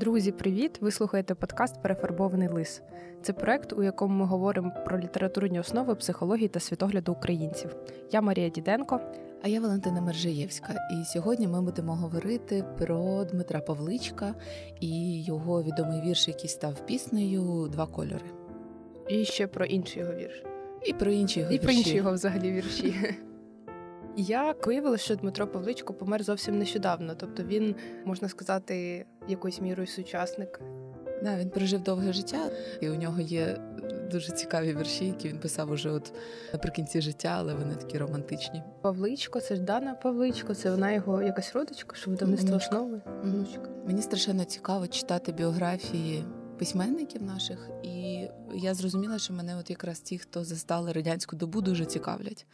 Друзі, привіт! Ви слухаєте подкаст Перефарбований лис. Це проект, у якому ми говоримо про літературні основи психології та світогляду українців. Я Марія Діденко. А я Валентина Мержаєвська. І сьогодні ми будемо говорити про Дмитра Павличка і його відомий вірш, який став піснею Два кольори. І ще про інший його вірш. І про інші його І вірші. про інші його взагалі вірші. Як виявилося, що Дмитро Павличко помер зовсім нещодавно, тобто він, можна сказати, якоюсь мірою сучасник. Да, він прожив довге життя, і у нього є дуже цікаві вірші, які він писав уже от наприкінці життя, але вони такі романтичні. Павличко, це ж Дана Павличко, це вона його якась родичка, що видавництво основи. Внучка. Мені страшенно цікаво читати біографії письменників наших, і я зрозуміла, що мене от якраз ті, хто застали радянську добу, дуже цікавлять.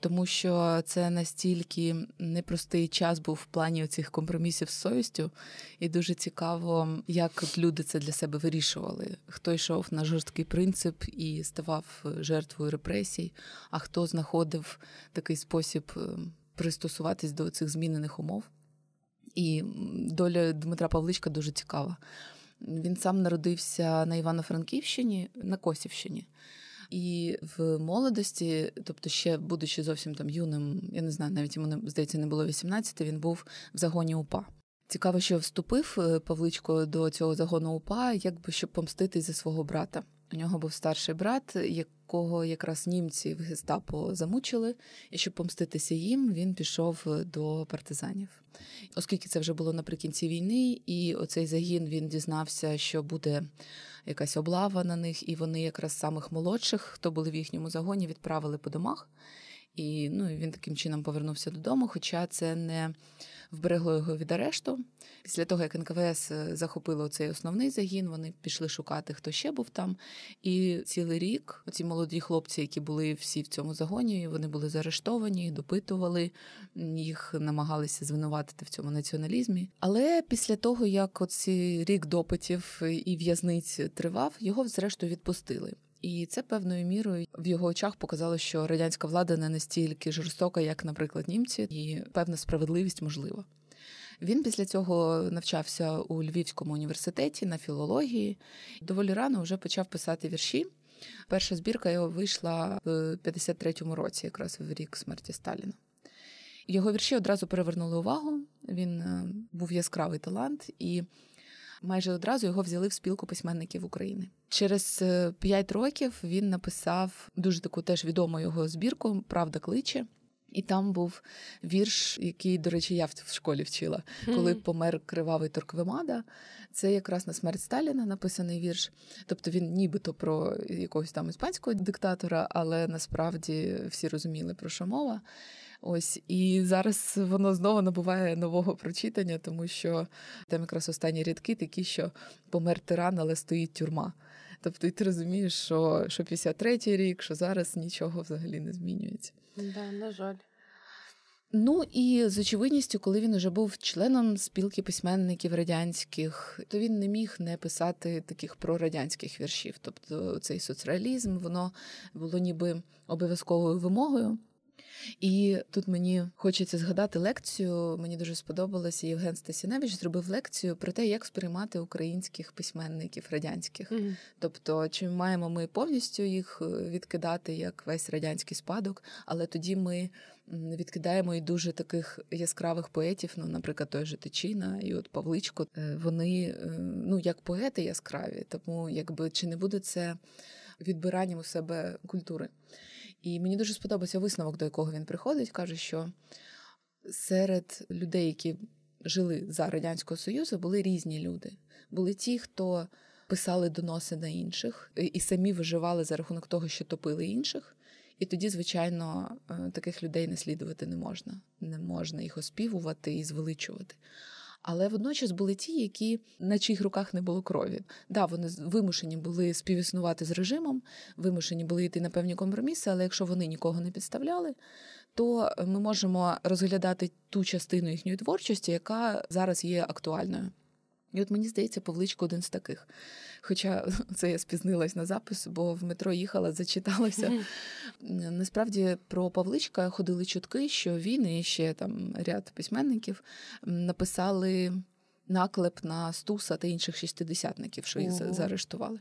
Тому що це настільки непростий час був в плані цих компромісів з совістю, і дуже цікаво, як люди це для себе вирішували. Хто йшов на жорсткий принцип і ставав жертвою репресій, а хто знаходив такий спосіб е, пристосуватись до цих змінених умов. І доля Дмитра Павличка дуже цікава. Він сам народився на Івано-Франківщині, на Косівщині. І в молодості, тобто ще будучи зовсім там юним, я не знаю, навіть йому не здається, не було 18, він був в загоні УПА. Цікаво, що вступив е, Павличко до цього загону УПА, якби щоб помститись за свого брата. У нього був старший брат, якого якраз німці в гестапо замучили, і щоб помститися їм, він пішов до партизанів. Оскільки це вже було наприкінці війни, і оцей загін він дізнався, що буде якась облава на них, і вони якраз самих молодших, хто були в їхньому загоні, відправили по домах. І ну, він таким чином повернувся додому, хоча це не вберегло його від арешту. Після того, як НКВС захопило цей основний загін, вони пішли шукати, хто ще був там. І цілий рік ці молоді хлопці, які були всі в цьому загоні, вони були заарештовані, допитували, їх намагалися звинуватити в цьому націоналізмі. Але після того, як оці рік допитів і в'язниць тривав, його зрештою відпустили. І це певною мірою в його очах показало, що радянська влада не настільки жорстока, як, наприклад, німці, і певна справедливість можлива. Він після цього навчався у Львівському університеті на філології. Доволі рано вже почав писати вірші. Перша збірка його вийшла в 53-му році, якраз в рік смерті Сталіна. Його вірші одразу перевернули увагу. Він е, був яскравий талант, і майже одразу його взяли в спілку письменників України. Через е, п'ять років він написав дуже таку теж відому його збірку Правда кличе. І там був вірш, який, до речі, я в в школі вчила, коли помер кривавий Торквемада. Це якраз на смерть Сталіна написаний вірш. Тобто він нібито про якогось там іспанського диктатора, але насправді всі розуміли, про що мова. Ось і зараз воно знову набуває нового прочитання, тому що там якраз останні рядки такі, що помер тиран, але стоїть тюрма. Тобто, і ти розумієш, що, що 53-й рік, що зараз нічого взагалі не змінюється. Да, на жаль. Ну і з очевидністю, коли він уже був членом спілки письменників радянських, то він не міг не писати таких прорадянських віршів. Тобто цей соцреалізм, воно було ніби обов'язковою вимогою. І тут мені хочеться згадати лекцію. Мені дуже сподобалося. Євген Стасіневич зробив лекцію про те, як сприймати українських письменників радянських. Мгм. Тобто, чи маємо ми повністю їх е, відкидати як весь радянський спадок, але тоді ми відкидаємо і дуже таких яскравих поетів, ну, наприклад, той же Тичина і от Павличко. Е, Вони е, ну як поети яскраві, тому якби чи не буде це відбиранням у себе культури. І мені дуже сподобався висновок, до якого він приходить. каже, що серед людей, які жили за Радянського Союзу, були різні люди. Були ті, хто писали доноси на інших і- самі виживали за рахунок того, що топили інших. І тоді, звичайно, е, таких людей наслідувати не можна. Не можна їх оспівувати і звеличувати. Але водночас були ті, які на чиїх руках не було крові. Да, вони вимушені були співіснувати з режимом, вимушені були йти на певні компроміси, але якщо вони нікого не підставляли, то ми можемо розглядати ту частину їхньої творчості, яка зараз є актуальною. І от мені здається, Павличко один з таких. Хоча це я спізнилась на запис, бо в метро їхала, зачиталася. Насправді про Павличка ходили чутки, що він і ще там ряд письменників написали наклеп на Стуса та інших шістидесятників, що їх заарештували.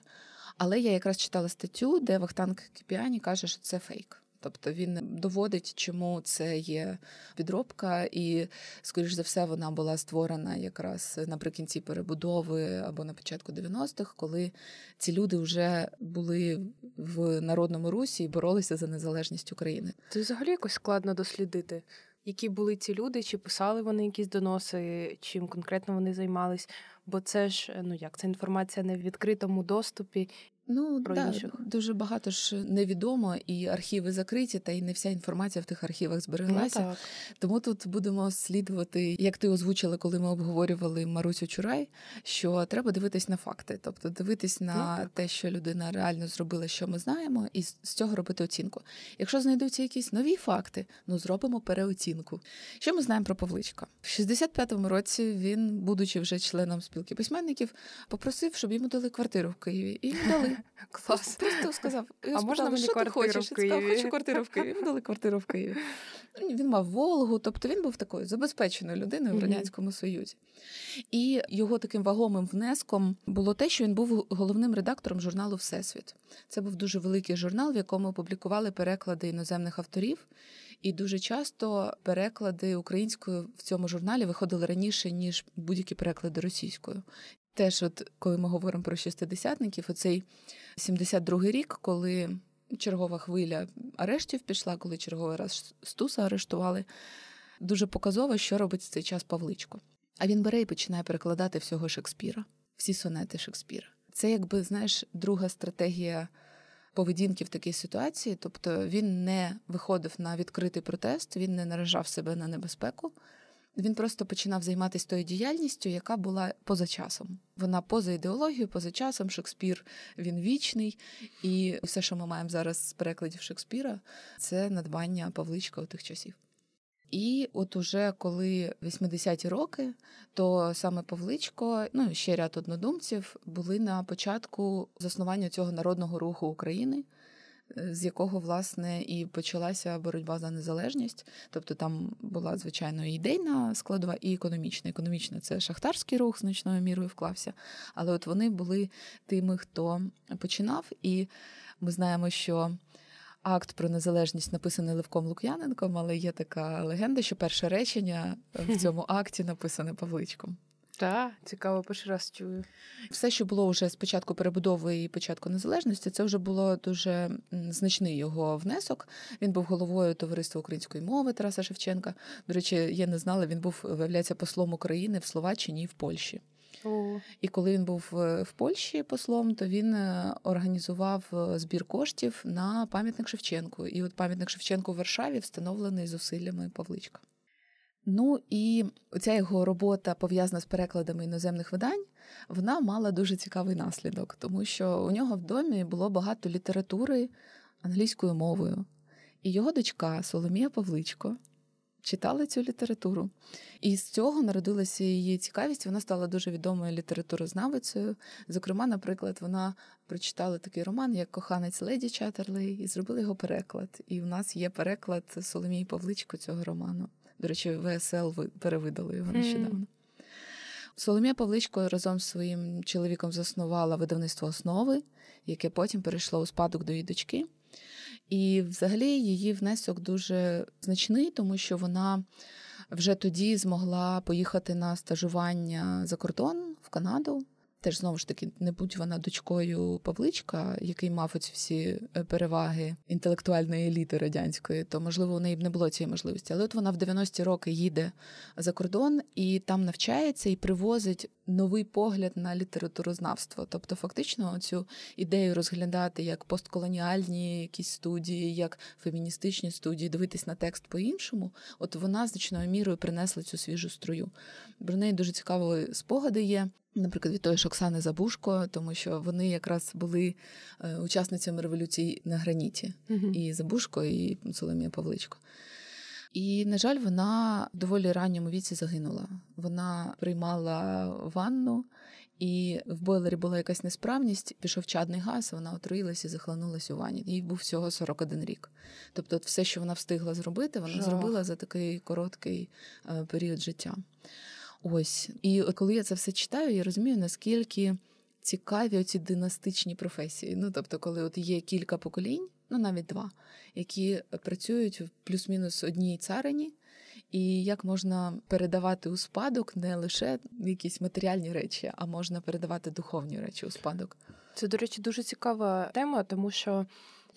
Але я якраз читала статтю, де Вахтанг Кіпіані каже, що це фейк. Тобто він доводить, чому це є підробка, і, скоріш за все, вона була створена якраз наприкінці перебудови або на початку 90-х, коли ці люди вже були в народному русі і боролися за незалежність України. Це взагалі якось складно дослідити. Які були ці люди, чи писали вони якісь доноси, чим конкретно вони займались? Бо це ж ну як це інформація не в відкритому доступі, Ну про да, інших дуже багато ж невідомо, і архіви закриті, та й не вся інформація в тих архівах збереглася. Ну, Тому тут будемо слідувати, як ти озвучила, коли ми обговорювали Марусю Чурай, що треба дивитись на факти, тобто дивитись на ну, те, що людина реально зробила, що ми знаємо, і з цього робити оцінку. Якщо знайдуться якісь нові факти, ну зробимо переоцінку. Що ми знаємо про Павличка? В 65-му році він, будучи вже членом спілки письменників, попросив, щоб йому дали квартиру в Києві, і дали. Клас. Просто сказав, а можна мені що ти хочеш? В Києві? Я сказав, хочу квартиру в Києві. Дали квартиру в Києві. Він мав Волгу, тобто він був такою забезпеченою людиною в Радянському Союзі. І його таким вагомим внеском було те, що він був головним редактором журналу Всесвіт. Це був дуже великий журнал, в якому публікували переклади іноземних авторів. І дуже часто переклади українською в цьому журналі виходили раніше, ніж будь-які переклади російською. Теж, от коли ми говоримо про шістидесятників, оцей 72-й рік, коли чергова хвиля арештів пішла, коли черговий раз Стуса арештували, дуже показово, що робить в цей час Павличко. А він бере і починає перекладати всього Шекспіра, всі сонети Шекспіра. Це, якби знаєш, друга стратегія поведінки в такій ситуації. Тобто він не виходив на відкритий протест, він не наражав себе на небезпеку. Він просто починав займатися тою діяльністю, яка була поза часом. Вона поза ідеологією, поза часом. Шекспір він вічний, і все, що ми маємо зараз з перекладів Шекспіра, це надбання Павличка у тих часів. І от уже коли 80-ті роки, то саме Павличко, ну і ще ряд однодумців були на початку заснування цього народного руху України з якого власне і почалася боротьба за незалежність. Тобто там була звичайно і ідейна складова, і економічна. Економічна це шахтарський рух значною мірою вклався. Але от вони були тими, хто починав, і ми знаємо, що. Акт про незалежність написаний Левком Лук'яненком, але є така легенда, що перше речення в цьому акті написане Павличком. Так, цікаво, перший раз чую. Все, що було вже з початку перебудови і початку незалежності, це вже було дуже значний його внесок. Він був головою товариства української мови Тараса Шевченка. До речі, я не знала, він був виявляється послом України в Словаччині і в Польщі. О. І коли він був е, в Польщі послом, то він е, організував е, збір коштів на пам'ятник Шевченку. І от пам'ятник Шевченку в Варшаві встановлений зусиллями Павличка. Ну і ця його робота пов'язана з перекладами іноземних видань, вона мала дуже цікавий наслідок, тому що у нього в домі було багато літератури англійською мовою. І його дочка Соломія Павличко читала цю літературу. І з цього народилася її цікавість. Вона стала дуже відомою літературознавицею. Зокрема, наприклад, вона прочитала такий роман, як Коханець Леді Чатерлей, і зробила його переклад. І в нас є переклад Соломії Павличко цього роману. До речі, ВСЛ перевидали його нещодавно. Mm. Соломія Павличко разом з своїм чоловіком заснувала видавництво основи, яке потім перейшло у спадок до її дочки. І взагалі її внесок дуже значний, тому що вона вже тоді змогла поїхати на стажування за кордон в Канаду. Теж знову ж таки, не будь вона дочкою Павличка, який мав оці всі е, переваги інтелектуальної еліти радянської, то можливо у неї б не було цієї можливості. Але от вона в 90-ті роки їде за кордон і там навчається і привозить новий погляд на літературознавство. Тобто, фактично, цю ідею розглядати як постколоніальні якісь студії, як феміністичні студії, дивитись на текст по-іншому. От вона значною мірою принесла цю свіжу струю. Про неї дуже цікаво спогади є. Наприклад, від тої ж Оксани Забушко, тому що вони якраз були е, учасницями революції на граніті uh-huh. і Забушко, і Соломія Павличко. І, на жаль, вона в доволі ранньому віці загинула. Вона приймала ванну, і в бойлері була якась несправність, пішов чадний газ, вона отруїлася і захлинулася у ванні. Їй був всього 41 рік. Тобто, все, що вона встигла зробити, вона Жах. зробила за такий короткий е, період життя. Ось. І коли я це все читаю, я розумію, наскільки цікаві оці династичні професії. Ну, тобто, коли от є кілька поколінь, ну навіть два, які працюють в плюс-мінус одній царині, і як можна передавати у спадок не лише якісь матеріальні речі, а можна передавати духовні речі у спадок. Це, до речі, дуже цікава тема, тому що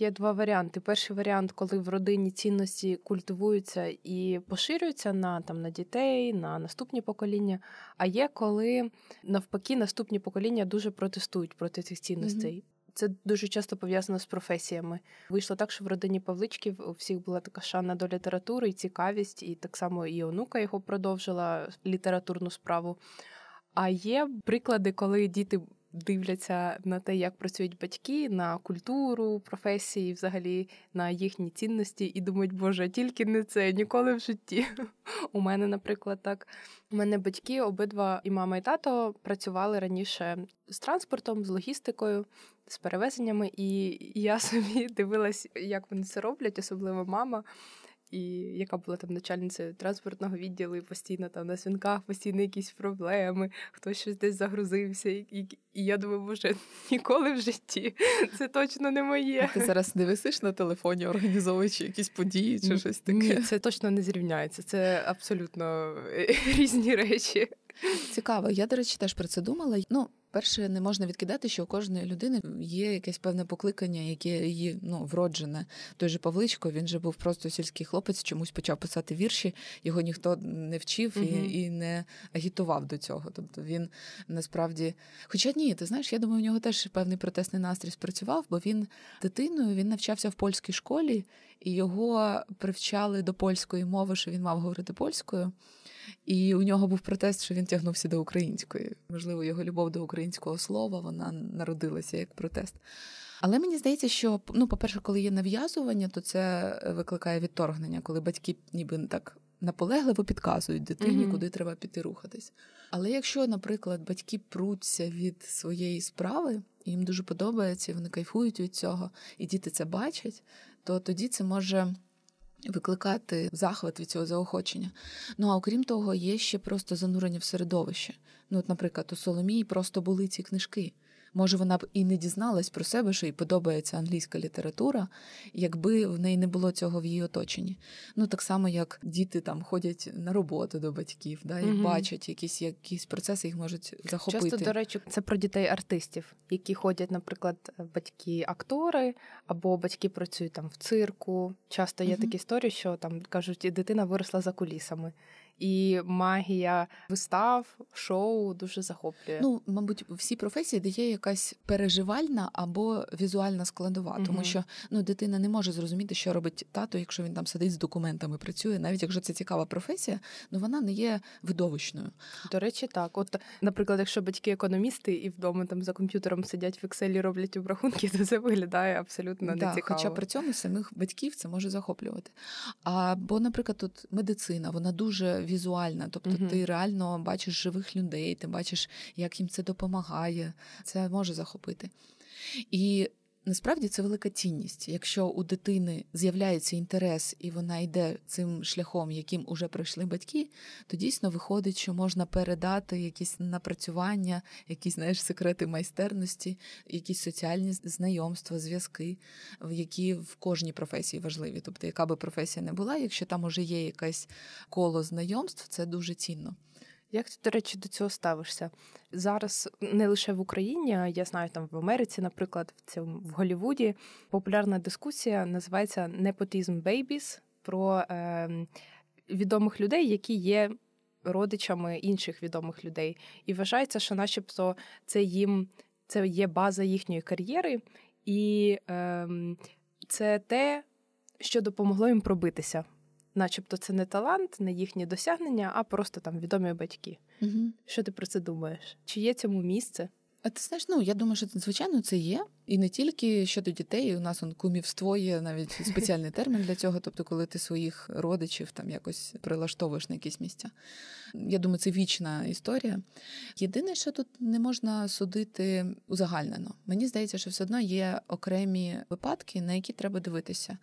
є два варіанти. Перший варіант, коли в родині цінності культивуються і поширюються на там на дітей, на наступні покоління. А є коли навпаки наступні покоління дуже протестують проти цих цінностей. Mm-hmm. Це дуже часто пов'язано з професіями. Вийшло так, що в родині Павличків у всіх була така шана до літератури і цікавість, і так само і онука його продовжила літературну справу. А є приклади, коли діти дивляться на те, як працюють батьки, на культуру, професії, взагалі на їхні цінності, і думають, боже, тільки не це ніколи в житті. У мене, наприклад, так. У мене батьки, обидва і мама, і тато працювали раніше з транспортом, з логістикою, з перевезеннями, і я собі дивилась, як вони це роблять, особливо мама і яка була там начальницею транспортного відділу, і постійно там на свинках постійно якісь проблеми, хтось щось десь загрузився. І, і, і я думаю, боже, ніколи в житті це точно не моє. А Ти зараз не висиш на телефоні, організовуючи якісь події чи щось таке? Ні, Це точно не зрівняється. Це абсолютно е, різні речі. Цікаво. Я, до речі, теж про це думала. Ну, Перше, не можна відкидати, що у кожної людини є якесь певне покликання, яке її ну вроджене. Той же Павличко, він же був просто сільський хлопець, чомусь почав писати вірші. Його ніхто не вчив і uh і не агітував до цього. Тобто він насправді, хоча ні, ти знаєш, я думаю, у нього теж певний протестний настрій спрацював, бо він дитиною він навчався в польській школі, і його привчали до польської мови, що він мав говорити польською. І у нього був протест, що він тягнувся до української. Можливо, його любов до українського слова вона народилася як протест. Але мені здається, що ну, по-перше, коли є нав'язування, то це викликає відторгнення, коли батьки ніби так наполегливо підказують дитині, mm-hmm. куди треба піти рухатись. Але якщо, наприклад, батьки пруться від своєї справи, і їм дуже подобається, і вони кайфують від цього, і діти це бачать, то тоді це може викликати захват від цього заохочення. Ну а окрім того, є ще просто занурення в середовище. Ну, от, наприклад, у Соломії просто були ці книжки. Може, вона б і не дізналась про себе, що їй подобається англійська література, якби в неї не було цього в її оточенні. Ну так само, як діти там ходять на роботу до батьків, да, і угу. бачать якісь якісь процеси, їх можуть захопити. Часто, до речі, це про дітей артистів, які ходять, наприклад, батьки-актори або батьки працюють там в цирку. Часто є угу. такі історії, що там кажуть, дитина виросла за кулісами і магія вистав, шоу дуже захоплює. Ну, мабуть, всі професії, де є якась переживальна або візуальна складова, угу. тому що ну дитина не може зрозуміти, що робить тато, якщо він там сидить з документами, працює, навіть якщо це цікава професія, ну вона не є видовищною. До речі, так. От, наприклад, якщо батьки економісти і вдома там за комп'ютером сидять в Excel роблять обрахунки, то це виглядає абсолютно да, нецікаво. Хоча при цьому самих батьків це може захоплювати. Або, наприклад, тут медицина, вона дуже візуальна, тобто угу. ти реально бачиш живих людей, ти бачиш, як їм це допомагає. Це може захопити. І Насправді це велика цінність. Якщо у дитини з'являється інтерес і вона йде цим шляхом, яким уже пройшли батьки, то дійсно виходить, що можна передати якісь напрацювання, якісь знаєш, секрети майстерності, якісь соціальні знайомства, зв'язки, які в кожній професії важливі. Тобто, яка би професія не була, якщо там уже є якесь коло знайомств, це дуже цінно. Як ти, до речі, до цього ставишся? Зараз не лише в Україні, а я знаю, там в Америці, наприклад, в цьому в Голлівуді популярна дискусія називається Непотізм Babies про е, відомих людей, які є родичами інших відомих людей. І вважається, що, начебто, це їм це є база їхньої кар'єри, і е, це те, що допомогло їм пробитися начебто це не талант, не їхні досягнення, а просто там відомі батьки. Угу. Що ти про це думаєш? Чи є цьому місце? А ти знаєш, ну я думаю, що звичайно це є. І не тільки щодо дітей, у нас он кумівство є навіть спеціальний термін для цього, тобто, коли ти своїх родичів там якось прилаштовуєш на якісь місця. Я думаю, це вічна історія. Єдине, що тут не можна судити узагальнено. Мені здається, що все одно є окремі випадки, на які треба дивитися.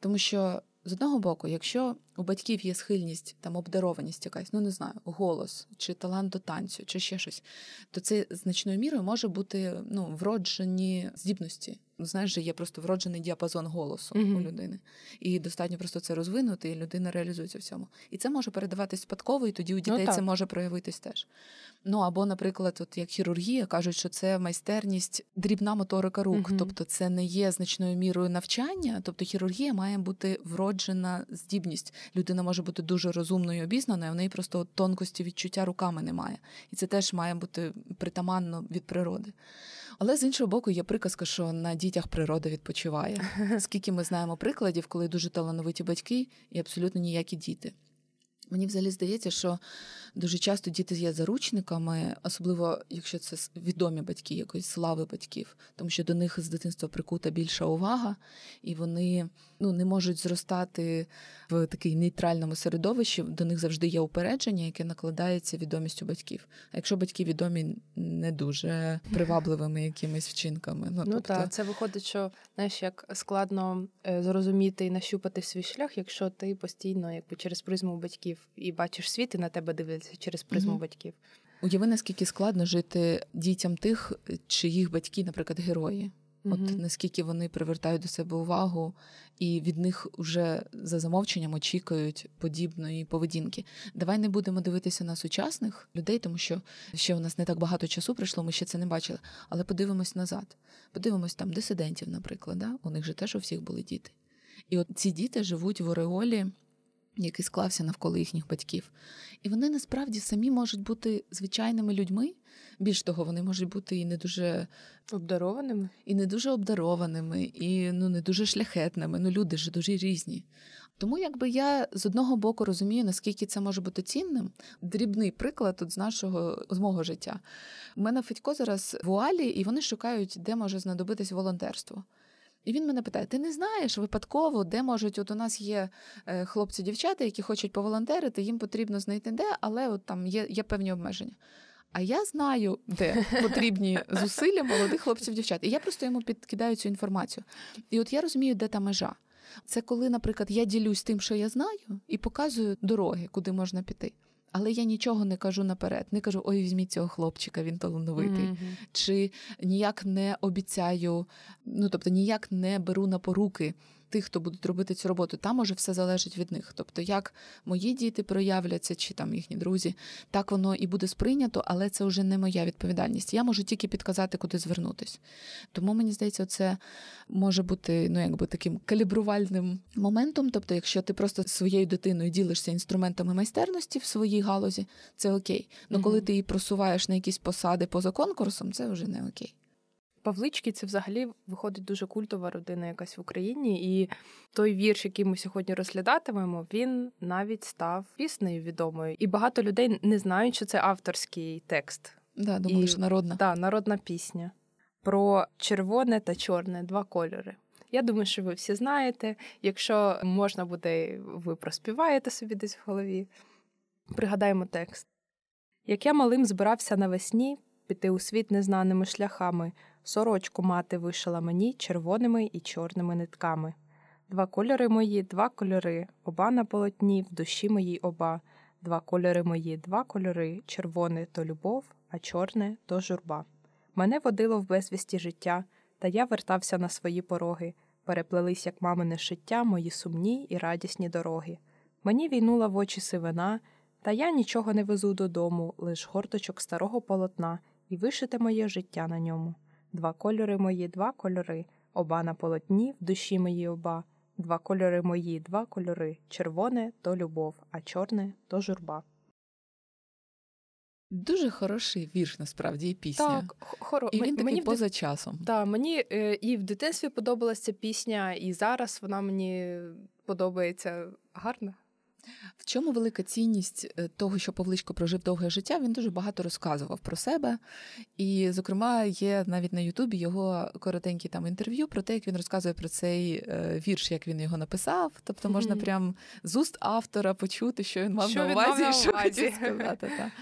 Тому що з одного боку, якщо у батьків є схильність там обдарованість, якась, ну не знаю, голос чи талант до танцю, чи ще щось, то це значною мірою може бути ну, вроджені здібності. Ну, знаєш, є просто вроджений діапазон голосу mm-hmm. у людини, і достатньо просто це розвинути, і людина реалізується в цьому. І це може передаватись спадково, і тоді у ну, дітей ну, це може проявитись теж. Ну або, наприклад, от як хірургія кажуть, що це майстерність, дрібна моторика рук, mm-hmm. тобто це не є значною мірою навчання, тобто хірургія має бути вроджена здібність. Людина може бути дуже розумною і обізнаною, а в неї просто тонкості відчуття руками немає. І це теж має бути притаманно від природи. Але з іншого боку, є приказка, що на дітях природа відпочиває. Скільки ми знаємо прикладів, коли дуже талановиті батьки і абсолютно ніякі діти. Мені взагалі здається, що дуже часто діти є заручниками, особливо якщо це відомі батьки, якоїсь слави батьків, тому що до них з дитинства прикута більша увага, і вони ну, не можуть зростати в такий нейтральному середовищі. До них завжди є упередження, яке накладається відомістю батьків. А якщо батьки відомі не дуже привабливими якимись вчинками, ну, ну тобто... так, це виходить, що знаєш, як складно е, зрозуміти і нащупати свій шлях, якщо ти постійно, якби через призму батьків і бачиш світ, і на тебе дивляться через призму угу. батьків. Уяви, наскільки складно жити дітям тих, чиїх батьки, наприклад, герої. От mm наскільки вони привертають до себе увагу, і від них вже за замовченням очікують подібної поведінки. Давай не будемо дивитися на сучасних людей, тому що ще у нас не так багато часу пройшло, ми ще це не бачили. Але подивимось назад. Подивимось там дисидентів, наприклад. Да? У них же теж у всіх були діти. І от ці діти живуть в ореолі який склався навколо їхніх батьків. І вони насправді самі можуть бути звичайними людьми. Більш того, вони можуть бути і не дуже обдарованими, і не дуже обдарованими, і ну не дуже шляхетними. Ну люди ж дуже різні. Тому якби я з одного боку розумію, наскільки це може бути цінним. Дрібний приклад от з нашого з мого життя. У мене Федько зараз в Уалі, і вони шукають, де може знадобитись волонтерство. І він мене питає: ти не знаєш випадково, де можуть, от у нас є е, хлопці-дівчата, які хочуть поволонтерити, їм потрібно знайти де, але от там є, є певні обмеження. А я знаю, де потрібні зусилля молодих хлопців-дівчат. І я просто йому підкидаю цю інформацію. І от я розумію, де та межа. Це коли, наприклад, я ділюсь тим, що я знаю, і показую дороги, куди можна піти. Але я нічого не кажу наперед. Не кажу, ой, візьміть цього хлопчика, він талановитий. Mm-hmm. Чи ніяк не обіцяю, ну тобто ніяк не беру на поруки тих, хто будуть робити цю роботу, там уже все залежить від них. Тобто, як мої діти проявляться, чи там їхні друзі, так воно і буде сприйнято, але це вже не моя відповідальність. Я можу тільки підказати, куди звернутись. Тому мені здається, це може бути ну, якби таким калібрувальним моментом. Тобто, якщо ти просто своєю дитиною ділишся інструментами майстерності в своїй галузі, це окей. Але коли ти її просуваєш на якісь посади поза конкурсом, це вже не окей. Павлички це взагалі виходить дуже культова родина якась в Україні, і той вірш, який ми сьогодні розглядатимемо, він навіть став піснею відомою. І багато людей не знають, що це авторський текст. Да, думаю, і, що народна. Да, народна пісня про червоне та чорне два кольори. Я думаю, що ви всі знаєте. Якщо можна буде, ви проспіваєте собі десь в голові. Пригадаємо текст. Як я малим збирався навесні піти у світ незнаними шляхами. Сорочку мати вишила мені червоними і чорними нитками. Два кольори мої, два кольори, оба на полотні, в душі моїй оба. Два кольори мої, два кольори, червоне то любов, а чорне то журба. Мене водило в безвісті життя, та я вертався на свої пороги. Переплелись, як мамине шиття, мої сумні і радісні дороги. Мені війнула в очі сивина, та я нічого не везу додому, лиш горточок старого полотна, і вишите моє життя на ньому. Два кольори мої, два кольори, оба на полотні, в душі мої оба. Два кольори мої, два кольори. Червоне то любов, а чорне то журба. Дуже хороший вірш, насправді, і пісня. Так, хоро... І він такий мені поза в... часом. Так, мені е, і в дитинстві подобалася ця пісня, і зараз вона мені подобається гарна. В чому велика цінність е, того, що Павличко прожив довге життя? Він дуже багато розказував про себе. І, зокрема, є навіть на Ютубі його коротенькі там інтерв'ю про те, як він розказує про цей е, вірш, як він його написав. Тобто можна прям з уст автора почути, що він мав що на увазі, мав що хотів сказати. Та.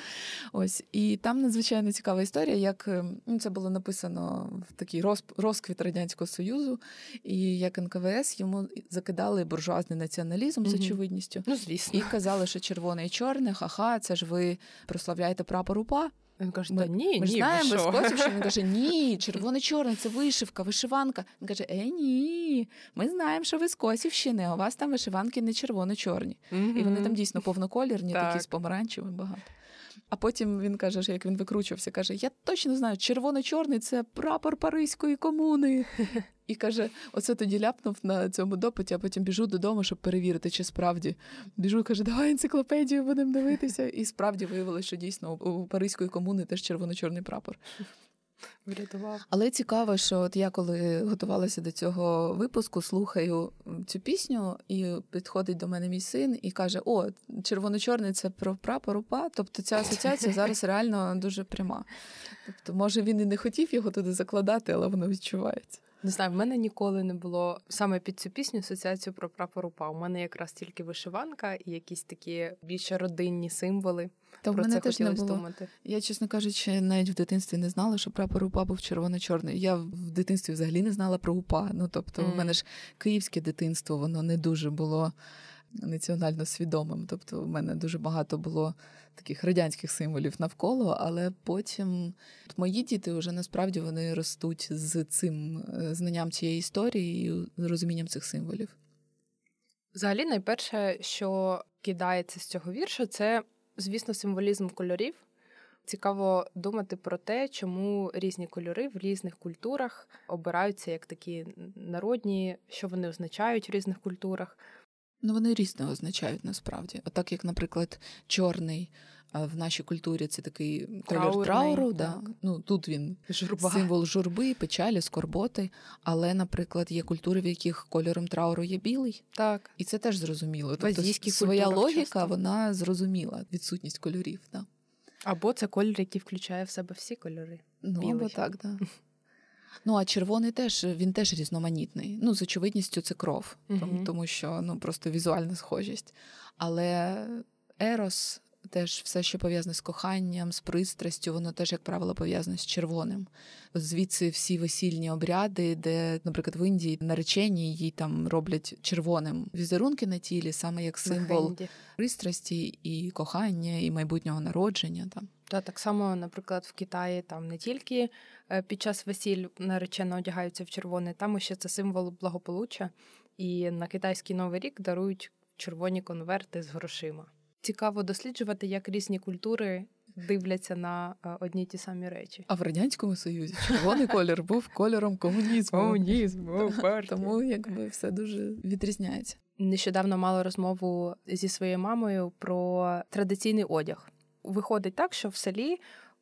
Ось і там надзвичайно цікава історія, як е, ну, це було написано в такий розквіт радянського союзу, і як НКВС йому закидали буржуазний націоналізм mm-hmm. з очевидністю. Ну, звісно. І казали, що червоне і чорне, ха-ха, це ж ви прославляєте прапор УПА. Він каже, та ні, ми ні, знаємо без Коців, що він каже, ні, червоне чорне це вишивка, вишиванка. Він каже, е, ні, ми знаємо, що ви з Косівщини, а у вас там вишиванки не червоно-чорні. Mm-hmm. І вони там дійсно повноколірні, так. такі з помаранчевим багато. А потім він каже, як він викручувався, каже: Я точно знаю, червоно-чорний це прапор Паризької комуни. І каже: оце тоді ляпнув на цьому допиті, а потім біжу додому, щоб перевірити, чи справді. Біжу, каже, давай енциклопедію будемо дивитися. І справді виявилося, що дійсно у Паризької комуни теж червоно-чорний прапор. Врятував. Але цікаво, що от я коли готувалася до цього випуску, слухаю цю пісню, і підходить до мене мій син і каже: О, червоно-чорний це про прапор УПА. Тобто ця асоціація зараз реально дуже пряма. Тобто, може, він і не хотів його туди закладати, але воно відчувається. Не знаю, в мене ніколи не було саме під цю пісню асоціацію про прапор УПА. У мене якраз тільки вишиванка і якісь такі більше родинні символи. Та про мене це теж не було. думати. Я, чесно кажучи, навіть в дитинстві не знала, що прапор УПА був червоно-чорний. Я в дитинстві взагалі не знала про УПА. Ну тобто, mm. в мене ж київське дитинство, воно не дуже було національно свідомим. Тобто, в мене дуже багато було таких радянських символів навколо, але потім мої діти вже насправді вони ростуть з цим е, знанням цієї історії і розумінням цих символів. Взагалі, найперше, що кидається з цього вірша, це, звісно, символізм кольорів. Цікаво думати про те, чому різні кольори в різних культурах обираються як такі народні, що вони означають в різних культурах. Ну, вони різне означають насправді. Отак, як, наприклад, чорний в нашій культурі це такий кольор трауру. Да. Ну, Тут він Журба. символ журби, печалі, скорботи. Але, наприклад, є культури, в яких кольором трауру є білий. Так. І це теж зрозуміло. Тобто Своя логіка, часто. вона зрозуміла відсутність кольорів. Да. Або це кольор, який включає в себе всі кольори. Ну, Білий. або так, да. Ну, а червоний теж він теж різноманітний. Ну, з очевидністю, це кров, угу. тому, тому що ну просто візуальна схожість. Але Ерос. Теж все, що пов'язане з коханням, з пристрастю, воно теж, як правило, пов'язане з червоним. Звідси всі весільні обряди, де, наприклад, в Індії наречені їй там роблять червоним візерунки на тілі, саме як символ пристрасті і кохання, і майбутнього народження. Там. Та так само, наприклад, в Китаї там не тільки е, під час весіль наречено одягаються в червоне, там ще це символ благополуччя, і на китайський новий рік дарують червоні конверти з грошима. Цікаво досліджувати, як різні культури дивляться на е, одні й ті самі речі. А в радянському союзі червоний колір був кольором комунізму. Комунізму, тому якби все дуже відрізняється. Нещодавно мала розмову зі своєю мамою про традиційний одяг виходить так, що в селі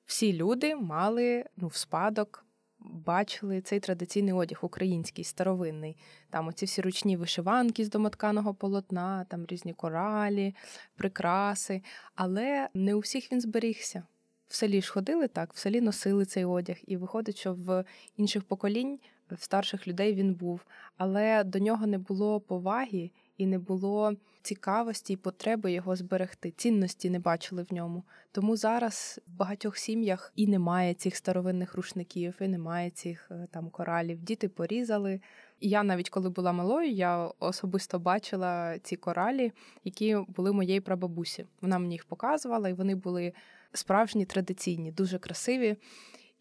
всі люди мали ну, в спадок. Бачили цей традиційний одяг український, старовинний. Там оці всі ручні вишиванки з домотканого полотна, там різні коралі, прикраси. Але не у всіх він зберігся. В селі ж ходили так, в селі носили цей одяг, і виходить, що в інших поколінь, в старших людей він був. Але до нього не було поваги і не було цікавості і потреби його зберегти. Цінності не бачили в ньому. Тому зараз в багатьох сім'ях і немає цих старовинних рушників, і немає цих е, там коралів. Діти порізали. І я навіть коли була малою, я особисто бачила ці коралі, які були моєї прабабусі. Вона мені їх показувала, і вони були справжні, традиційні, дуже красиві.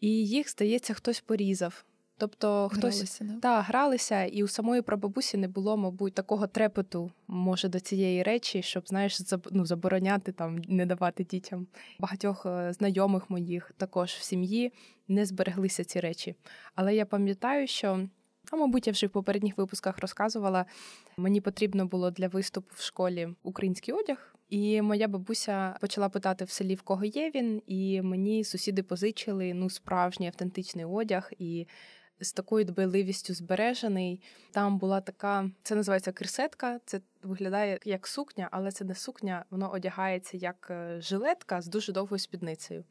І їх, здається, хтось порізав. Тобто хтось гралися, да? та, гралися, і у самої прабабусі не було, мабуть, такого трепету, може, до цієї речі, щоб знаєш, ну, забороняти там, не давати дітям. Багатьох е, знайомих моїх також в сім'ї не збереглися ці речі. Але я пам'ятаю, що. А, мабуть, я вже в попередніх випусках розказувала. Мені потрібно було для виступу в школі український одяг, і моя бабуся почала питати в селі, в кого є він, і мені сусіди позичили ну справжній автентичний одяг. І з такою дбайливістю збережений. Там була така, це називається крисетка. Це виглядає як сукня, але це не сукня, воно одягається як е, жилетка з дуже довгою спідницею.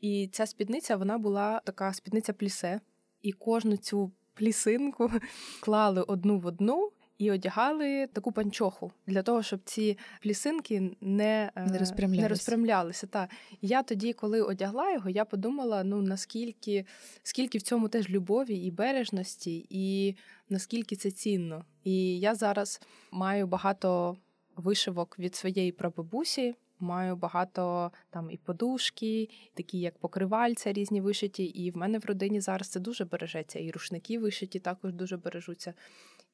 І ця спідниця вона була така спідниця плісе, і кожну цю плісинку клали одну в одну і одягали таку панчоху для того, щоб ці плісинки не не розпрямлялися. Не розпрямлялися. Та. Я тоді, коли одягла його, я подумала: ну наскільки скільки в цьому теж любові і бережності, і наскільки це цінно. І я зараз маю багато вишивок від своєї прабабусі. Маю багато там і подушки, такі як покривальця, різні вишиті. І в мене в родині зараз це дуже бережеться. І рушники вишиті також дуже бережуться.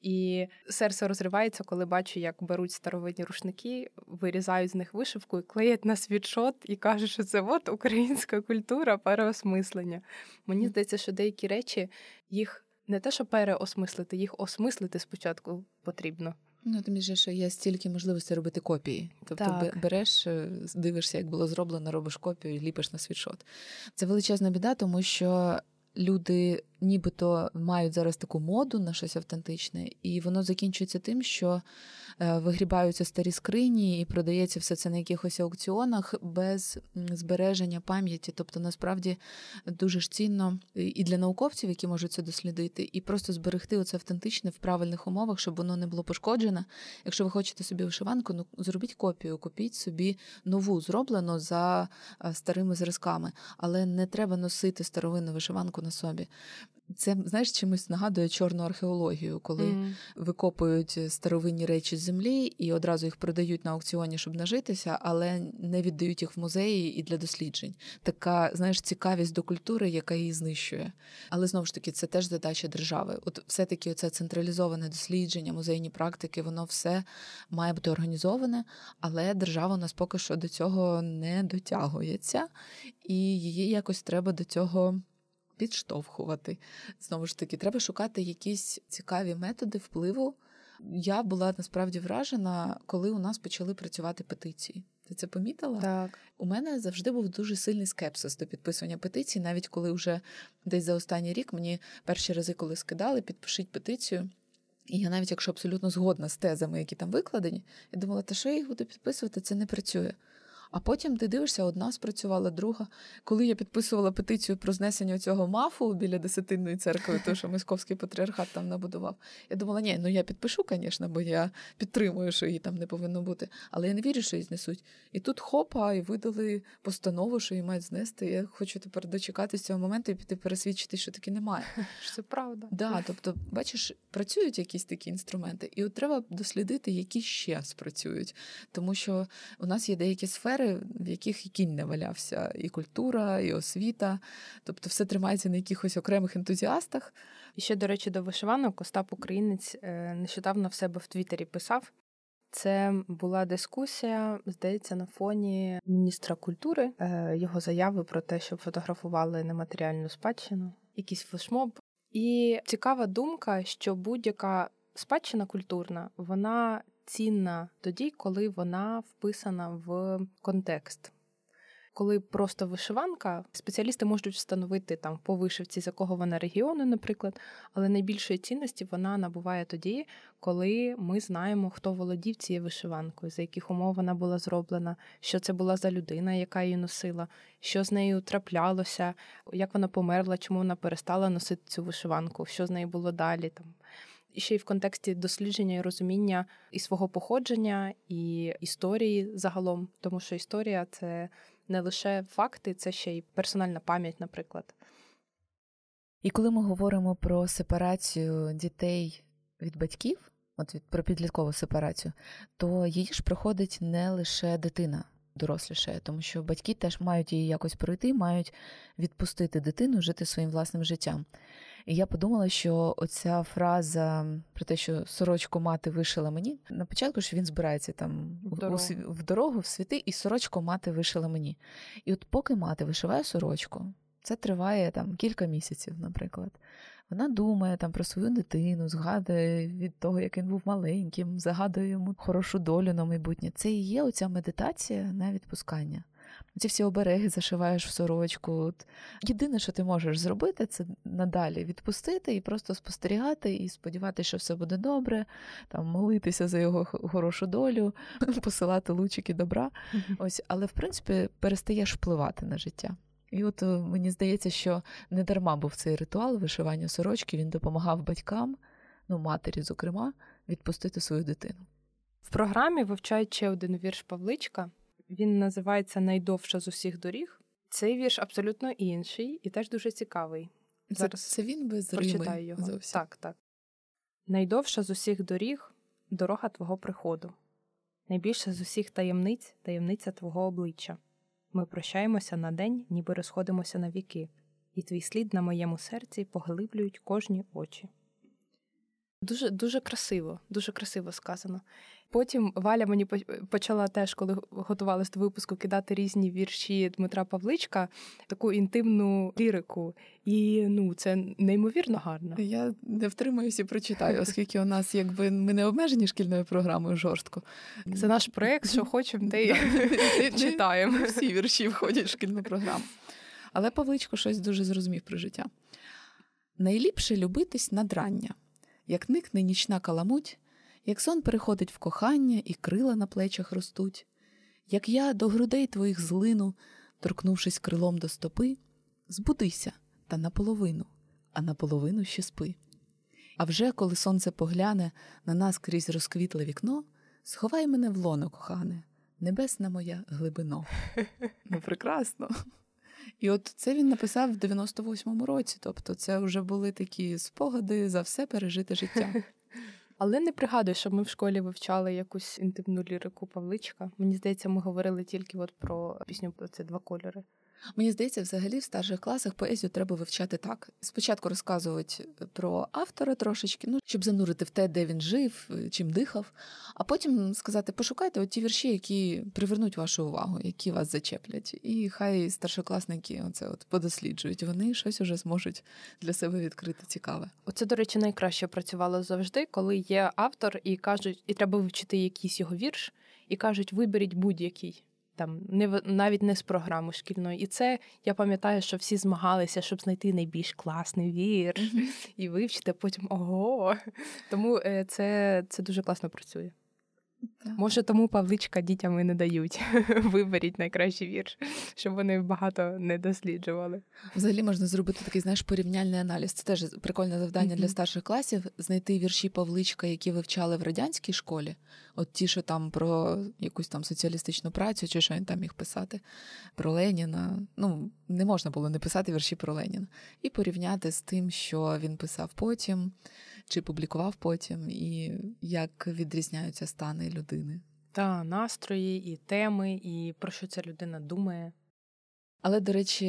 І серце розривається, коли бачу, як беруть старовинні рушники, вирізають з них вишивку і клеять на світшот і кажуть, що це от українська культура переосмислення. Мені здається, що деякі речі їх не те, що переосмислити, їх осмислити спочатку потрібно. Ну, тим більше, що є стільки можливостей робити копії. Тобто так. береш, е, дивишся, як було зроблено, робиш копію і ліпиш на світшот. Це величезна біда, тому що люди нібито мають зараз таку моду на щось автентичне, і воно закінчується тим, що е, вигрібаються старі скрині і продається все це на якихось аукціонах без збереження пам'яті. Тобто, насправді дуже ж цінно і для науковців, які можуть це дослідити, і просто зберегти оце автентичне в правильних умовах, щоб воно не було пошкоджене. Якщо ви хочете собі вишиванку, ну зробіть копію, купіть собі нову, зроблену за е, старими зразками, але не треба носити старовинну вишиванку на собі. Це знаєш, чимось нагадує чорну археологію, коли mm. викопують старовинні речі з землі і одразу їх продають на аукціоні, щоб нажитися, але не віддають їх в музеї і для досліджень. Така знаєш цікавість до культури, яка її знищує. Але знову ж таки, це теж задача держави. От все-таки це централізоване дослідження, музейні практики, воно все має бути організоване, але держава у нас поки що до цього не дотягується, і її якось треба до цього підштовхувати. Знову ж таки, треба шукати якісь цікаві методи впливу. Я була насправді вражена, коли у нас почали працювати петиції. Ти це помітила? Так. У мене завжди був дуже сильний скепсис до підписування петицій, навіть коли вже десь за останній рік мені перші рази, коли скидали, підпишіть петицію. І я навіть якщо абсолютно згодна з тезами, які там викладені, я думала, та що я їх буду підписувати, це не працює. А потім ти дивишся, одна спрацювала, друга. Коли я підписувала петицію про знесення цього мафу біля десятинної церкви, то що московський патріархат там набудував, я думала, ні, ну я підпишу, звісно, бо я підтримую, що її там не повинно бути. Але я не вірю, що її знесуть. І тут хопа, і видали постанову, що її мають знести. Я хочу тепер дочекатися цього моменту і піти пересвідчити, що таки немає. Це правда. Да, Тобто, бачиш, працюють якісь такі інструменти, і от треба дослідити, які ще спрацюють. Тому що у нас є деякі сфери сфери, в яких і кінь не валявся, і культура, і освіта. Тобто все тримається на якихось окремих ентузіастах. І ще, до речі, до вишиванок Остап Українець е, нещодавно в себе в Твіттері писав. Це була дискусія, здається, на фоні міністра культури, е, його заяви про те, що фотографували нематеріальну спадщину, якийсь флешмоб. І цікава думка, що будь-яка спадщина культурна, вона цінна тоді, коли вона вписана в контекст. Коли просто вишиванка, спеціалісти можуть встановити там по вишивці, з якого вона регіону, наприклад, але найбільшої цінності вона набуває тоді, коли ми знаємо, хто володів цією вишиванкою, за яких умов вона була зроблена, що це була за людина, яка її носила, що з нею траплялося, як вона померла, чому вона перестала носити цю вишиванку, що з нею було далі. Там ще й в контексті дослідження і розуміння і свого походження, і історії загалом, тому що історія це не лише факти, це ще й персональна пам'ять, наприклад. І коли ми говоримо про сепарацію дітей від батьків, от від про підліткову сепарацію, то її ж проходить не лише дитина дорослішає, тому що батьки теж мають її якось пройти, мають відпустити дитину жити своїм власним життям. І я подумала, що оця фраза про те, що сорочку мати вишила мені на початку, що він збирається там в дорогу в, в дорогу, в світи, і сорочку мати вишила мені. І от поки мати вишиває сорочку, це триває там кілька місяців, наприклад. Вона думає там про свою дитину, згадує від того, як він був маленьким, загадує йому хорошу долю на майбутнє. Це і є оця медитація на відпускання. Ці всі обереги зашиваєш в сорочку. От. Єдине, що ти можеш зробити, це надалі відпустити і просто спостерігати, і сподіватися, що все буде добре, там молитися за його хорошу долю, посилати лучики добра. Ось, але в принципі перестаєш впливати на життя. І от е, мені здається, що не дарма був цей ритуал вишивання сорочки, він допомагав батькам, ну матері, зокрема, відпустити свою дитину. В програмі вивчають ще один вірш Павличка. Він називається Найдовша з усіх доріг. Цей вірш абсолютно інший і теж дуже цікавий. Зараз це, це він без прочитаю його. Зовсім. Так, так. Найдовша з усіх доріг дорога твого приходу. Найбільша з усіх таємниць таємниця твого обличчя. Ми прощаємося на день, ніби розходимося на віки, і твій слід на моєму серці поглиблюють кожні очі. Дуже дуже красиво, дуже красиво сказано. Потім Валя мені почала теж, коли готувалась до випуску, кидати різні вірші Дмитра Павличка, таку інтимну лірику. І ну, це неймовірно гарно. Я не втримаюся і прочитаю, оскільки у нас якби ми не обмежені шкільною програмою жорстко. Це наш проєкт, що хочемо, те й читаємо. Всі вірші входять в шкільну програму. Але Павличко щось дуже зрозумів про життя. Найліпше любитись надрання як никне нічна каламуть, як сон переходить в кохання, і крила на плечах ростуть, як я до грудей твоїх злину, торкнувшись крилом до стопи, збудися та наполовину, а наполовину ще спи. А вже коли сонце погляне на нас крізь розквітле вікно, сховай мене в лоно, кохане, небесна моя глибино. Ну, прекрасно. І от це він написав в 98-му році. Тобто, це вже були такі спогади за все пережите життя. Але не пригадую, що ми в школі вивчали якусь інтимну лірику Павличка. Мені здається, ми говорили тільки от про пісню про це два кольори. Мені здається, взагалі в старших класах поезію треба вивчати так. Спочатку розказувати про автора трошечки, ну щоб занурити в те, де він жив, чим дихав, а потім сказати: пошукайте ті вірші, які привернуть вашу увагу, які вас зачеплять. І хай старшокласники оце от подосліджують. Вони щось уже зможуть для себе відкрити цікаве. Оце, до речі, найкраще працювало завжди, коли є автор і кажуть, і треба вивчити якийсь його вірш, і кажуть, виберіть будь-який там не навіть не з програми шкільної. І це я пам'ятаю, що всі змагалися, щоб знайти найбільш класний вірш mm-hmm. і вивчити потім ого. Тому е, це, це дуже класно працює. Так. Може, тому Павличка дітям і не дають. Виберіть найкращий вірш, щоб вони багато не досліджували. Взагалі можна зробити такий знаєш порівняльний аналіз. Це теж прикольне завдання mm-hmm. для старших класів знайти вірші Павличка, які вивчали в радянській школі. От ті, що там про якусь там соціалістичну працю, чи що він там міг писати про Леніна. Ну не можна було не писати вірші про Леніна, і порівняти з тим, що він писав потім чи публікував потім, і як відрізняються стани людини. Та настрої, і теми, і про що ця людина думає. Але, до речі,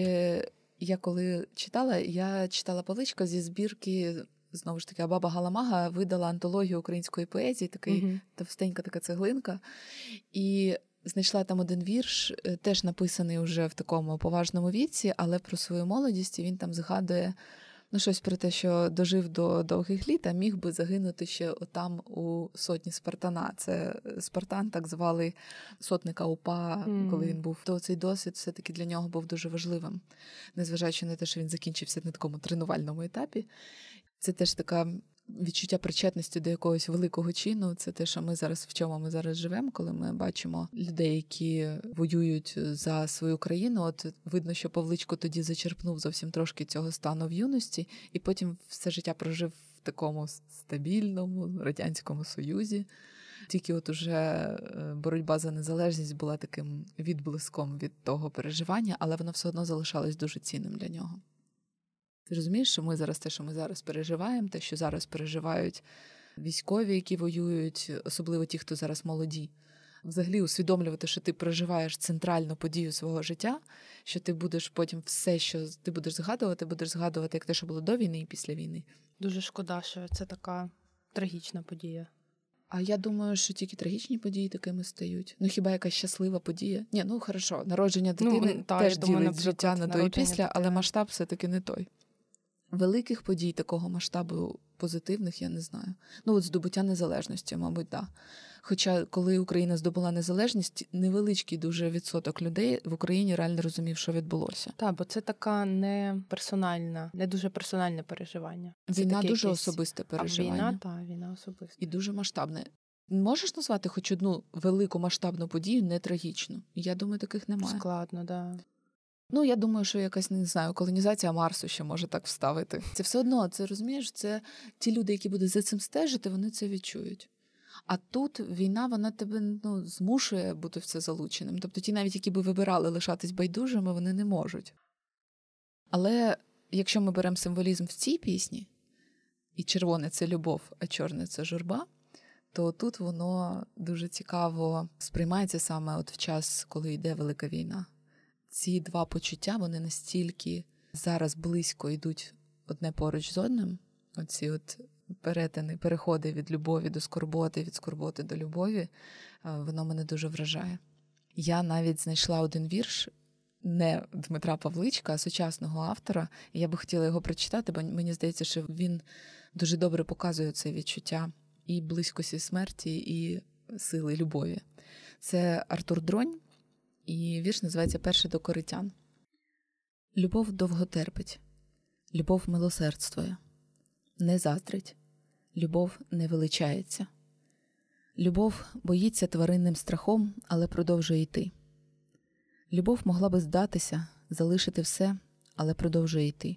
я коли читала, я читала Павличко зі збірки. Знову ж таки, баба Галамага видала антологію української поезії, такий uh товстенька така цеглинка. І знайшла там один вірш, е, теж написаний уже в такому поважному віці, але про свою молодість і він там згадує ну щось про те, що дожив до довгих літ, а міг би загинути ще отам у сотні Спартана. Це Спартан, так звали сотника УПА, mm. коли він був. То цей досвід все-таки для нього був дуже важливим, незважаючи на те, що він закінчився на такому тренувальному етапі. Це теж така відчуття причетності до якогось великого чину. Це те, що ми зараз в чому ми зараз живемо, коли ми бачимо людей, які воюють за свою країну. От видно, що Павличко тоді зачерпнув зовсім трошки цього стану в юності, і потім все життя прожив в такому стабільному радянському союзі. Тільки от уже е, боротьба за незалежність була таким відблиском від того переживання, але воно все одно залишалось дуже цінним для нього. Ти розумієш, що ми зараз те, що ми зараз переживаємо, те, що зараз переживають військові, які воюють, особливо ті, хто зараз молоді. Взагалі усвідомлювати, що ти проживаєш центральну подію свого життя, що ти будеш потім все, що ти будеш згадувати, будеш згадувати як те, що було до війни і після війни. Дуже шкода, що це така трагічна подія. А я думаю, що тільки трагічні події такими стають. Ну хіба якась щаслива подія? Ні, ну хорошо, народження ну, дитини ну, та, теж ділить життя на до і після, але масштаб все таки не той великих подій такого масштабу позитивних, я не знаю. Ну, от здобуття незалежності, мабуть, так. Да. Хоча, коли Україна здобула незалежність, невеличкий дуже відсоток людей в Україні реально розумів, що відбулося. Так, бо це така не персональна, не дуже персональне переживання. Це війна дуже якесь... особисте переживання. А війна, так, війна особиста. І дуже масштабне. Можеш назвати хоч одну велику масштабну подію не трагічну? Я думаю, таких немає. Складно, да. Ну, я думаю, що якась не знаю, колонізація Марсу ще може так вставити. Це все одно, це розумієш, це ті люди, які будуть за цим стежити, вони це відчують. А тут війна, вона тебе ну, змушує бути в це залученим. Тобто ті, навіть які би вибирали лишатись байдужими, вони не можуть. Але якщо ми беремо символізм в цій пісні, і червоне це любов, а чорне це журба, то тут воно дуже цікаво сприймається саме от в час, коли йде велика війна. Ці два почуття вони настільки зараз близько йдуть одне поруч з одним. Оці от перетини, переходи від любові до скорботи, від скорботи до любові, е, воно мене дуже вражає. Я навіть знайшла один вірш. Не Дмитра Павличка, а сучасного автора. Я би хотіла його прочитати, бо мені здається, що він дуже добре показує це відчуття і близькості смерті, і сили любові. Це Артур Дронь, і вірш називається Перший до коритян. Любов довго терпить, любов милосердствує, не заздрить, любов не величається. Любов боїться тваринним страхом, але продовжує йти. Любов могла би здатися, залишити все, але продовжує йти.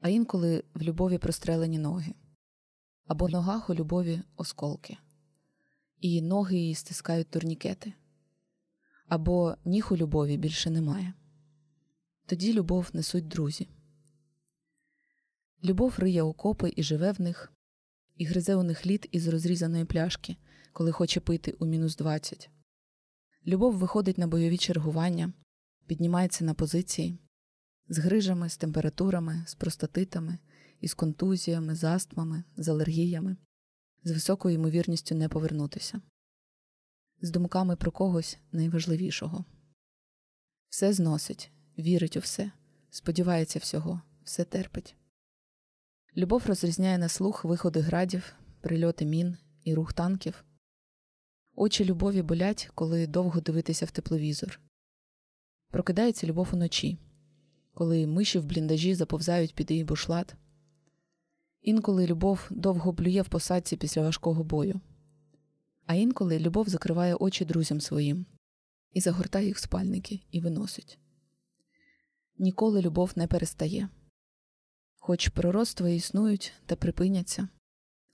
А інколи в любові прострелені ноги, або ногах у любові осколки, і ноги її стискають турнікети, або ніг у любові більше немає. Тоді любов несуть друзі. Любов риє окопи і живе в них, і гризе у них лід із розрізаної пляшки, коли хоче пити у мінус двадцять. Любов виходить на бойові чергування, піднімається на позиції з грижами, з температурами, з простатитами, із контузіями, з астмами, з алергіями, з високою ймовірністю не повернутися, з думками про когось найважливішого. Все зносить, вірить у все, сподівається всього, все терпить. Любов розрізняє на слух виходи градів, прильоти мін і рух танків. Очі любові болять, коли довго дивитися в тепловізор. Прокидається любов уночі, коли миші в бліндажі заповзають під її бушлат. Інколи любов довго блює в посадці після важкого бою, а інколи любов закриває очі друзям своїм і загортає їх в спальники і виносить. Ніколи любов не перестає. Хоч пророцтва існують та припиняться,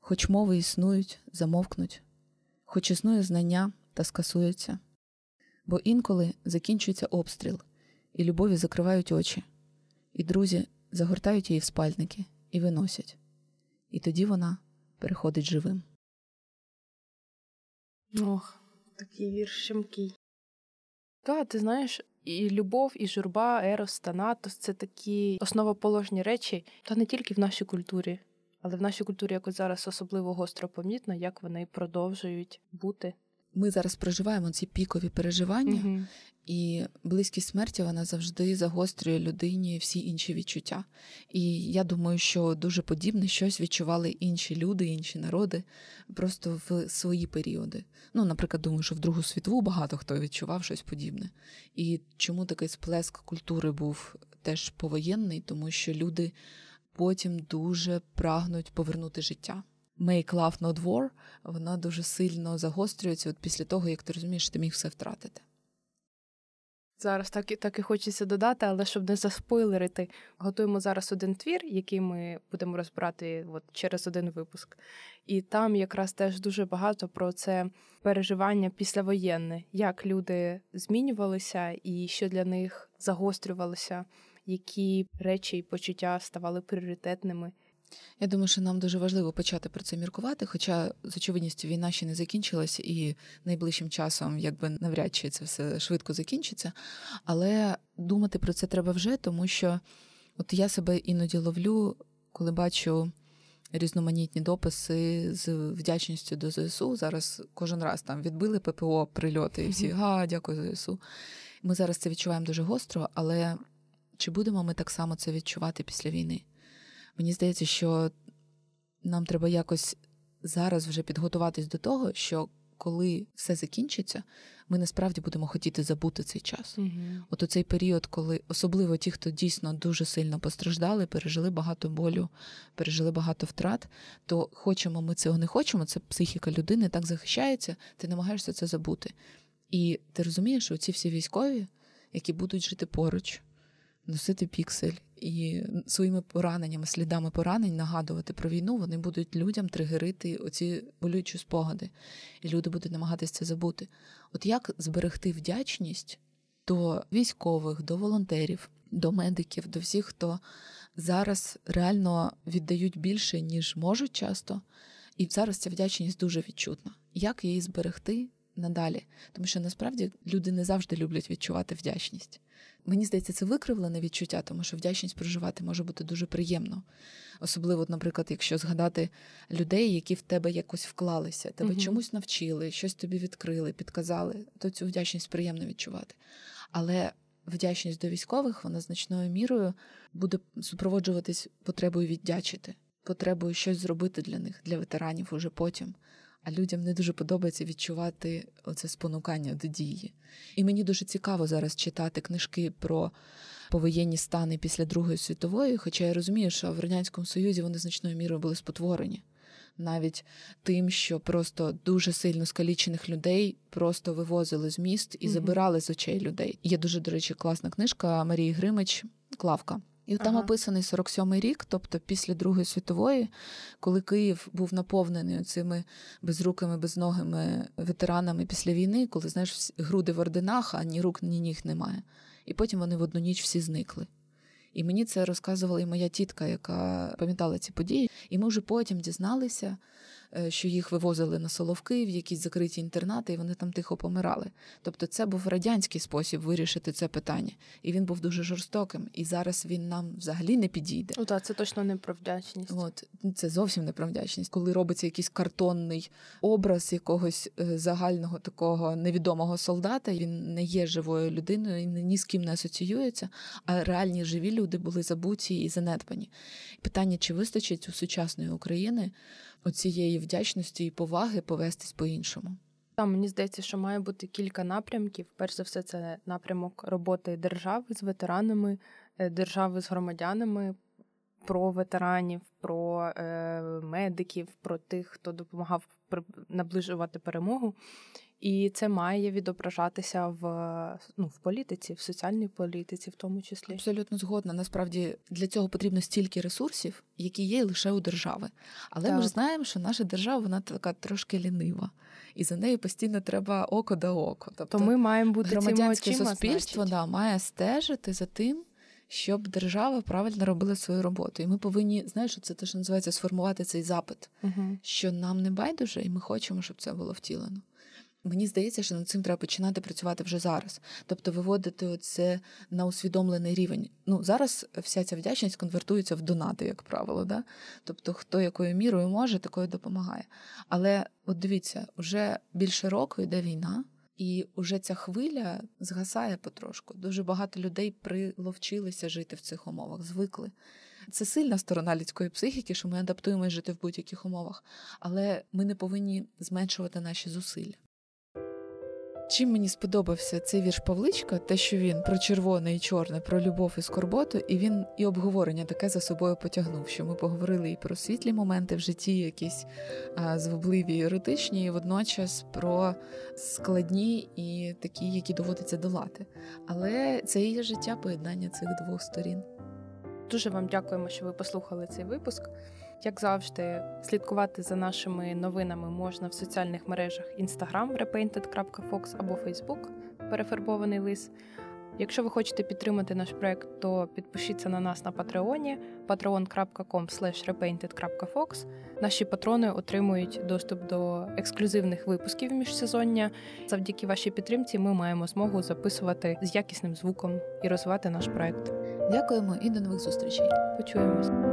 хоч мови існують, замовкнуть, хоч існує знання та скасуються, бо інколи закінчується обстріл, і любові закривають очі, і друзі загортають її в спальники і виносять, і тоді вона переходить живим. Ох, такий вірш щемкий. Та, ти знаєш, і любов, і журба, ерос та натос це такі основоположні речі, та не тільки в нашій культурі, але в нашій культурі якось зараз особливо гостро помітно, як вони продовжують бути. Ми зараз проживаємо ці пікові переживання, угу. і близькість смерті вона завжди загострює людині всі інші відчуття. І я думаю, що дуже подібне щось відчували інші люди, інші народи просто в свої періоди. Ну, наприклад, думаю, що в Другу світову багато хто відчував щось подібне. І чому такий сплеск культури був теж повоєнний, тому що люди потім дуже прагнуть повернути життя. Make Love Not War, вона дуже сильно загострюється от після того, як ти розумієш, ти міг все втратити. Зараз так і так і хочеться додати, але щоб не заспойлерити, готуємо зараз один твір, який ми будемо розбирати от через один випуск. І там якраз теж дуже багато про це переживання післявоєнне, як люди змінювалися і що для них загострювалося, які речі і почуття ставали пріоритетними. Я думаю, що нам дуже важливо почати про це міркувати, хоча з очевидністю війна ще не закінчилась, і найближчим часом, якби навряд чи це все швидко закінчиться. Але думати про це треба вже, тому що от я себе іноді ловлю, коли бачу різноманітні дописи з вдячністю до ЗСУ. Зараз кожен раз там відбили ППО прильоти, і всі га, дякую ЗСУ. Ми зараз це відчуваємо дуже гостро, але чи будемо ми так само це відчувати після війни? Мені здається, що нам треба якось зараз вже підготуватись до того, що коли все закінчиться, ми насправді будемо хотіти забути цей час. Угу. От у цей період, коли особливо ті, хто дійсно дуже сильно постраждали, пережили багато болю, пережили багато втрат, то хочемо ми цього не хочемо. Це психіка людини так захищається, ти намагаєшся це забути. І ти розумієш, що ці всі військові, які будуть жити поруч, носити піксель і своїми пораненнями, слідами поранень нагадувати про війну, вони будуть людям тригерити оці болючі спогади, і люди будуть намагатися це забути. От як зберегти вдячність до військових, до волонтерів, до медиків, до всіх, хто зараз реально віддають більше, ніж можуть часто, і зараз ця вдячність дуже відчутна. Як її зберегти? Надалі, тому що насправді люди не завжди люблять відчувати вдячність. Мені здається, це викривлене відчуття, тому що вдячність проживати може бути дуже приємно. Особливо, наприклад, якщо згадати людей, які в тебе якось вклалися, тебе угу. чомусь навчили, щось тобі відкрили, підказали, то цю вдячність приємно відчувати. Але вдячність до військових, вона значною мірою буде супроводжуватись потребою віддячити, потребою щось зробити для них, для ветеранів уже потім а людям не дуже подобається відчувати оце спонукання до дії. І мені дуже цікаво зараз читати книжки про повоєнні стани після Другої світової, хоча я розумію, що в Радянському Союзі вони значною мірою були спотворені. Навіть тим, що просто дуже сильно скалічених людей просто вивозили з міст і забирали з очей людей. Є дуже, до речі, класна книжка Марії Гримич Клавка. І там ага. описаний 47-й рік, тобто після Другої світової, коли Київ був наповнений цими безрукими, безногими ветеранами після війни, коли знаєш груди в орденах, а ні рук, ні ніг немає. І потім вони в одну ніч всі зникли. І мені це розказувала і моя тітка, яка пам'ятала ці події. І ми вже потім дізналися, що їх вивозили на Соловки в якісь закриті інтернати, і вони там тихо помирали. Тобто, це був радянський спосіб вирішити це питання, і він був дуже жорстоким. І зараз він нам взагалі не підійде. Ну так, це точно не про вдячність. От це зовсім не про вдячність, коли робиться якийсь картонний образ якогось е, загального такого невідомого солдата. Він не є живою людиною і ні з ким не асоціюється. А реальні живі люди були забуті і занедбані. Питання, чи вистачить у сучасної України оцієї вдячності і поваги повестись по-іншому. Там мені здається, що має бути кілька напрямків. Перш за все, це напрямок роботи держави з ветеранами, е, держави з громадянами, про ветеранів, про е, медиків, про тих, хто допомагав наближувати перемогу. І це має відображатися в ну, в політиці, в соціальній політиці, в тому числі. Абсолютно згодна. Насправді для цього потрібно стільки ресурсів, які є лише у держави. Але так. ми ж знаємо, що наша держава вона така трошки лінива, і за нею постійно треба око до око. Тобто, То ми маємо бути громадянське очима, суспільство да, має стежити за тим. Щоб держава правильно робила свою роботу, і ми повинні знаєш, це те, що називається сформувати цей запит, uh що нам не байдуже, і ми хочемо, щоб це було втілено. Мені здається, що над цим треба починати працювати вже зараз, тобто виводити це на усвідомлений рівень. Ну зараз вся ця вдячність конвертується в донати, як правило, да? тобто хто якою мірою може, такою допомагає. Але от дивіться, вже більше року йде війна. І вже ця хвиля згасає потрошку. Дуже багато людей приловчилися жити в цих умовах, звикли. Це сильна сторона людської психіки, що ми адаптуємося жити в будь-яких умовах, але ми не повинні зменшувати наші зусилля. Чим мені сподобався цей вірш Павличка, те, що він про червоне і чорне, про любов і скорботу, і він і обговорення таке за собою потягнув. Що ми поговорили і про світлі моменти в житті, якісь а, звабливі, еротичні, і водночас про складні і такі, які доводиться долати. Але це і життя поєднання цих двох сторін. Дуже вам дякуємо, що ви послухали цей випуск. Як завжди, слідкувати за нашими новинами можна в соціальних мережах Instagram repainted.fox або Facebook перефарбований лис. Якщо ви хочете підтримати наш проект, то підпишіться на нас на Патреоні patreon.com. Наші патрони отримують доступ до ексклюзивних випусків міжсезоння. Завдяки вашій підтримці ми маємо змогу записувати з якісним звуком і розвивати наш проект. Дякуємо і до нових зустрічей. Почуємось.